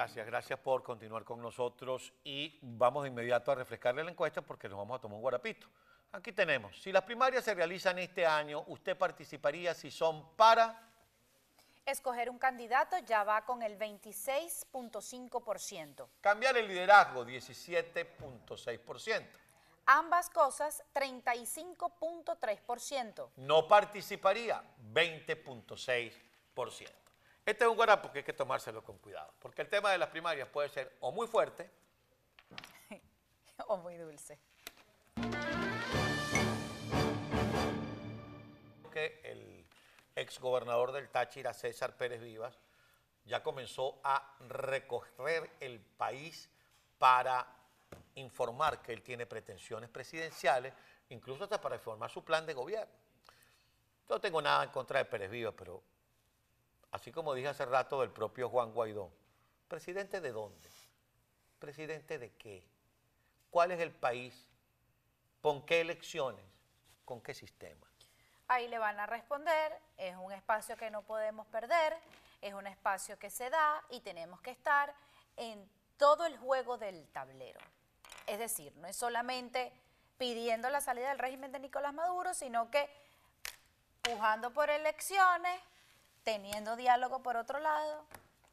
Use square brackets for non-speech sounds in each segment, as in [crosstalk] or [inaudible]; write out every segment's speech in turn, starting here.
Gracias, gracias por continuar con nosotros y vamos de inmediato a refrescarle la encuesta porque nos vamos a tomar un guarapito. Aquí tenemos, si las primarias se realizan este año, ¿usted participaría si son para? Escoger un candidato ya va con el 26.5%. Cambiar el liderazgo, 17.6%. Ambas cosas, 35.3%. No participaría, 20.6%. Este es un guarapo que hay que tomárselo con cuidado, porque el tema de las primarias puede ser o muy fuerte [laughs] o muy dulce. Que el exgobernador del Táchira, César Pérez Vivas, ya comenzó a recorrer el país para informar que él tiene pretensiones presidenciales, incluso hasta para informar su plan de gobierno. No tengo nada en contra de Pérez Vivas, pero así como dije hace rato del propio Juan Guaidó, ¿presidente de dónde? ¿Presidente de qué? ¿Cuál es el país? ¿Con qué elecciones? ¿Con qué sistema? Ahí le van a responder, es un espacio que no podemos perder, es un espacio que se da y tenemos que estar en todo el juego del tablero. Es decir, no es solamente pidiendo la salida del régimen de Nicolás Maduro, sino que pujando por elecciones, teniendo diálogo por otro lado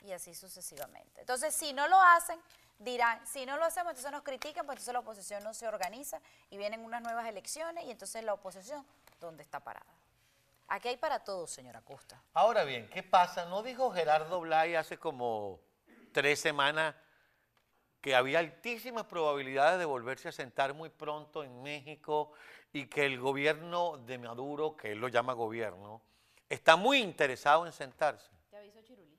y así sucesivamente. Entonces, si no lo hacen, dirán, si no lo hacemos, entonces nos critican, pues entonces la oposición no se organiza y vienen unas nuevas elecciones y entonces la oposición, ¿dónde está parada? Aquí hay para todos, señora Costa. Ahora bien, ¿qué pasa? ¿No dijo Gerardo Blay hace como tres semanas que había altísimas probabilidades de volverse a sentar muy pronto en México y que el gobierno de Maduro, que él lo llama gobierno, está muy interesado en sentarse. ¿Te aviso Chiruli?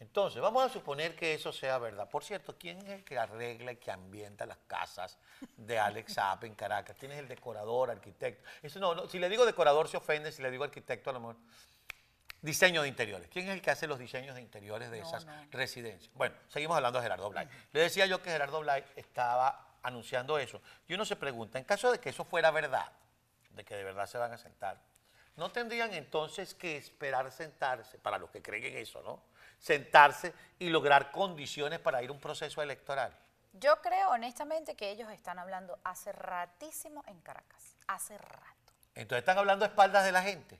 Entonces, vamos a suponer que eso sea verdad. Por cierto, ¿quién es el que arregla y que ambienta las casas de Alex [laughs] Zapp en Caracas? ¿Quién es el decorador, arquitecto? Eso no, no, si le digo decorador se ofende, si le digo arquitecto a lo mejor. Diseño de interiores. ¿Quién es el que hace los diseños de interiores de No, esas no. residencias? Bueno, seguimos hablando de Gerardo Blay. Le decía yo que Gerardo Blay estaba anunciando eso. Y uno se pregunta, en caso de que eso fuera verdad, de que de verdad se van a sentar, ¿no tendrían entonces que esperar sentarse, para los que creen en eso, ¿no? Sentarse y lograr condiciones para ir a un proceso electoral. Yo creo honestamente que ellos están hablando hace ratísimo en Caracas, hace rato. Entonces están hablando a espaldas de la gente.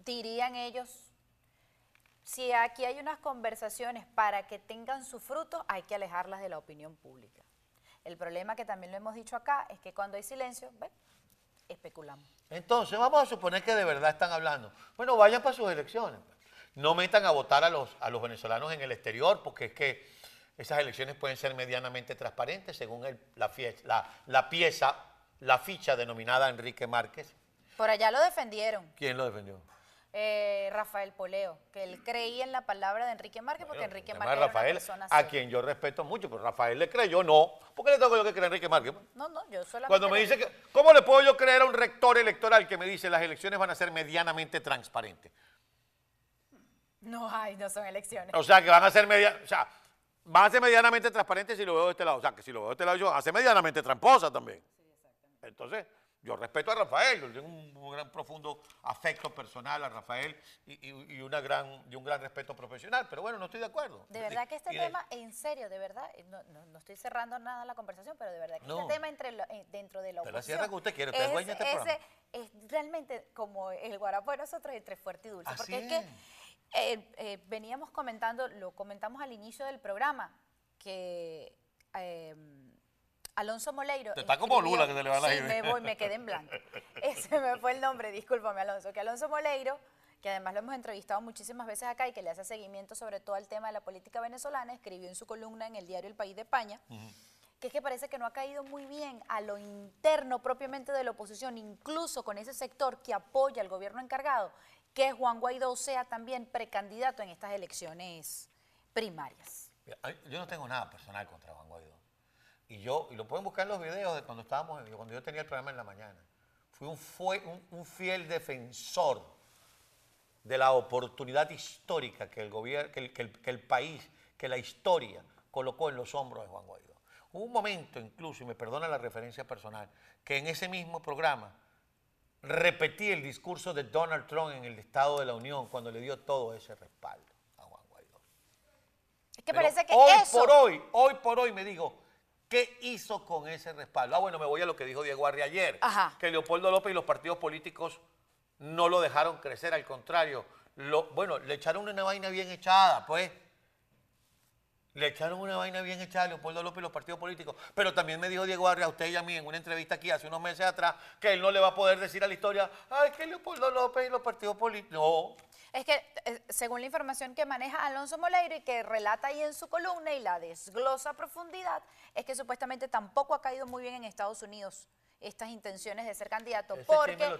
Dirían ellos, si aquí hay unas conversaciones para que tengan su fruto, hay que alejarlas de la opinión pública. El problema que también lo hemos dicho acá es que cuando hay silencio, ¿ven? Especulamos. Entonces, vamos a suponer que de verdad están hablando. Bueno, vayan para sus elecciones. pues. No metan a votar a los, a los venezolanos en el exterior, porque es que esas elecciones pueden ser medianamente transparentes, según el- la, fie- la- la pieza, la ficha denominada Enrique Márquez. Por allá lo defendieron. ¿Quién lo defendió? Eh, Rafael Poleo, que él creía en la palabra de Enrique Márquez porque Bueno, Enrique Márquez era una Rafael, persona a seria. quien yo respeto mucho, pero Rafael le creyó, no. ¿Por qué le tengo yo que creer a Enrique Márquez? No, no, yo solamente... Cuando me dice que, ¿cómo le puedo yo creer a un rector electoral que me dice las elecciones van a ser medianamente transparentes? No hay, no son elecciones. O sea, que van a ser media, o sea, van a ser medianamente transparentes si lo veo de este lado. O sea, que si lo veo de este lado yo, hace medianamente tramposa también. Entonces, yo respeto a Rafael, yo tengo un, un gran profundo afecto personal a Rafael y, y- y una gran, y un gran respeto profesional, pero bueno, no estoy de acuerdo. De verdad que este de- tema, en serio, de verdad, eh, no, no- no estoy cerrando nada la conversación, pero de verdad que No. este tema entre lo- eh, dentro de la la oposición... cierra que usted quiere, usted es este ese- es realmente como el guarapo de nosotros entre fuerte y dulce. Así porque es, es. que eh, eh, veníamos comentando, lo comentamos al inicio del programa, que eh, Alonso Moleiro... Te está como Lula que se le va la Sí, me voy, me quedé en blanco. [laughs] Ese me fue el nombre, discúlpame Alonso, que Alonso Moleiro, que además lo hemos entrevistado muchísimas veces acá y que le hace seguimiento sobre todo al tema de la política venezolana, escribió en su columna en el diario El País de España, que es que parece que no ha caído muy bien a lo interno propiamente de la oposición, incluso con ese sector que apoya al gobierno encargado, que Juan Guaidó sea también precandidato en estas elecciones primarias. Yo no tengo nada personal contra Juan Guaidó. Y yo, y lo pueden buscar en los videos de cuando estábamos, cuando yo tenía el programa en la mañana. Fui un, fue un, un fiel defensor de la oportunidad histórica que el gobierno, que el, que el- que el país, que la historia colocó en los hombros de Juan Guaidó. Hubo un momento incluso, y me perdona la referencia personal, que en ese mismo programa repetí el discurso de Donald Trump en el Estado de la Unión cuando le dio todo ese respaldo a Juan Guaidó. Es que Pero parece que hoy eso... por hoy, hoy por hoy me digo, ¿qué hizo con ese respaldo? Ah, bueno, me voy a lo que dijo Diego Arri ayer, Ajá. que Leopoldo López y los partidos políticos no lo dejaron crecer, al contrario, lo, bueno, le echaron una vaina bien echada, pues. Le echaron una vaina bien echada a Leopoldo López y los partidos políticos. Pero también me dijo Diego Arri a usted y a mí en una entrevista aquí hace unos meses atrás que él no le va a poder decir a la historia, ay, que Leopoldo López y los partidos políticos. No, Es que eh, según la información que maneja Alonso Moleiro y que relata ahí en su columna y la desglosa a profundidad, es que supuestamente tampoco ha caído muy bien en Estados Unidos estas intenciones de ser candidato. Ese porque, lo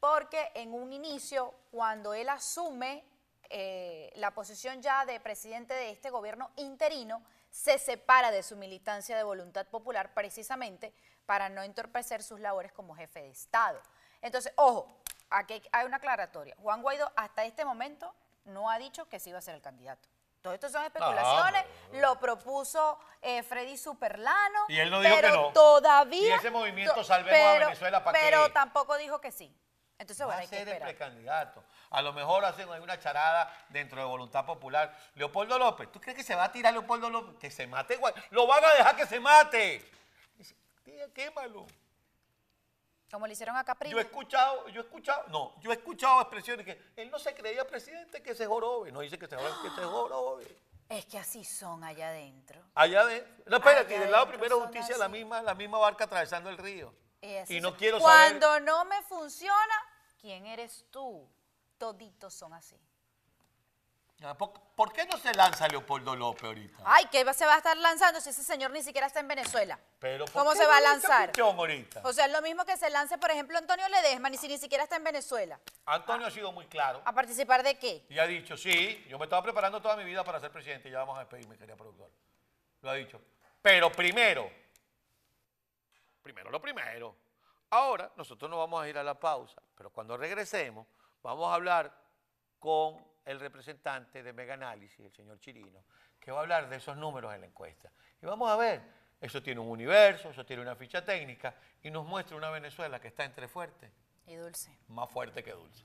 porque en un inicio, cuando él asume eh, la posición ya de presidente de este gobierno interino, se separa de su militancia de voluntad popular precisamente para no entorpecer sus labores como jefe de Estado. Entonces, ojo, aquí hay una aclaratoria. Juan Guaidó hasta este momento no ha dicho que sí iba a ser el candidato. Todo esto son especulaciones, lo propuso eh, Freddy Superlano, Y él no dijo pero que no. todavía... Y ese movimiento to- Salvemos a Venezuela, ¿pa' Pero tampoco dijo que sí. Entonces, Va bueno, a hay que ser el esperar. precandidato. A lo mejor hacen una charada dentro de Voluntad Popular. Leopoldo López, ¿tú crees que se va a tirar Leopoldo López? Que se mate, guay. Lo van a dejar que se mate. Dice, "Tía, quémalo. Como le hicieron a Capriles. Yo he escuchado, yo he escuchado, no, yo he escuchado expresiones que él no se creía presidente, que se jorobe. No dice que se jorobe, que se jorobe. [gasps] Es que así son allá adentro. Allá de. No, espérate, Allá del lado adentro primero justicia, la misma, la misma barca atravesando el río. Eso Y no quiero saber. Cuando no me funciona, ¿quién eres tú? Toditos son así. Ah, ¿Por, qué no se lanza Leopoldo López ahorita? Ay, ¿qué se va a estar lanzando si ese señor ni siquiera está en Venezuela? Pero ¿por ¿Cómo qué se no va a lanza lanzar? Ahorita? O sea, es lo mismo que se lance, por ejemplo, Antonio Ledesma, ni si ni siquiera está en Venezuela. Antonio ha sido muy claro ¿A participar de qué? y ha dicho, sí, yo me estaba preparando toda mi vida para ser presidente y ya vamos a despedirme, quería productor. Lo ha dicho. Pero primero, primero lo primero. Ahora nosotros nos vamos a ir a la pausa, pero cuando regresemos vamos a hablar con el representante de Mega Análisis, el señor Chirino, que va a hablar de esos números en la encuesta. Y vamos a ver, eso tiene un universo, eso tiene una ficha técnica y nos muestra una Venezuela que está entre fuerte, Y dulce. más fuerte que dulce.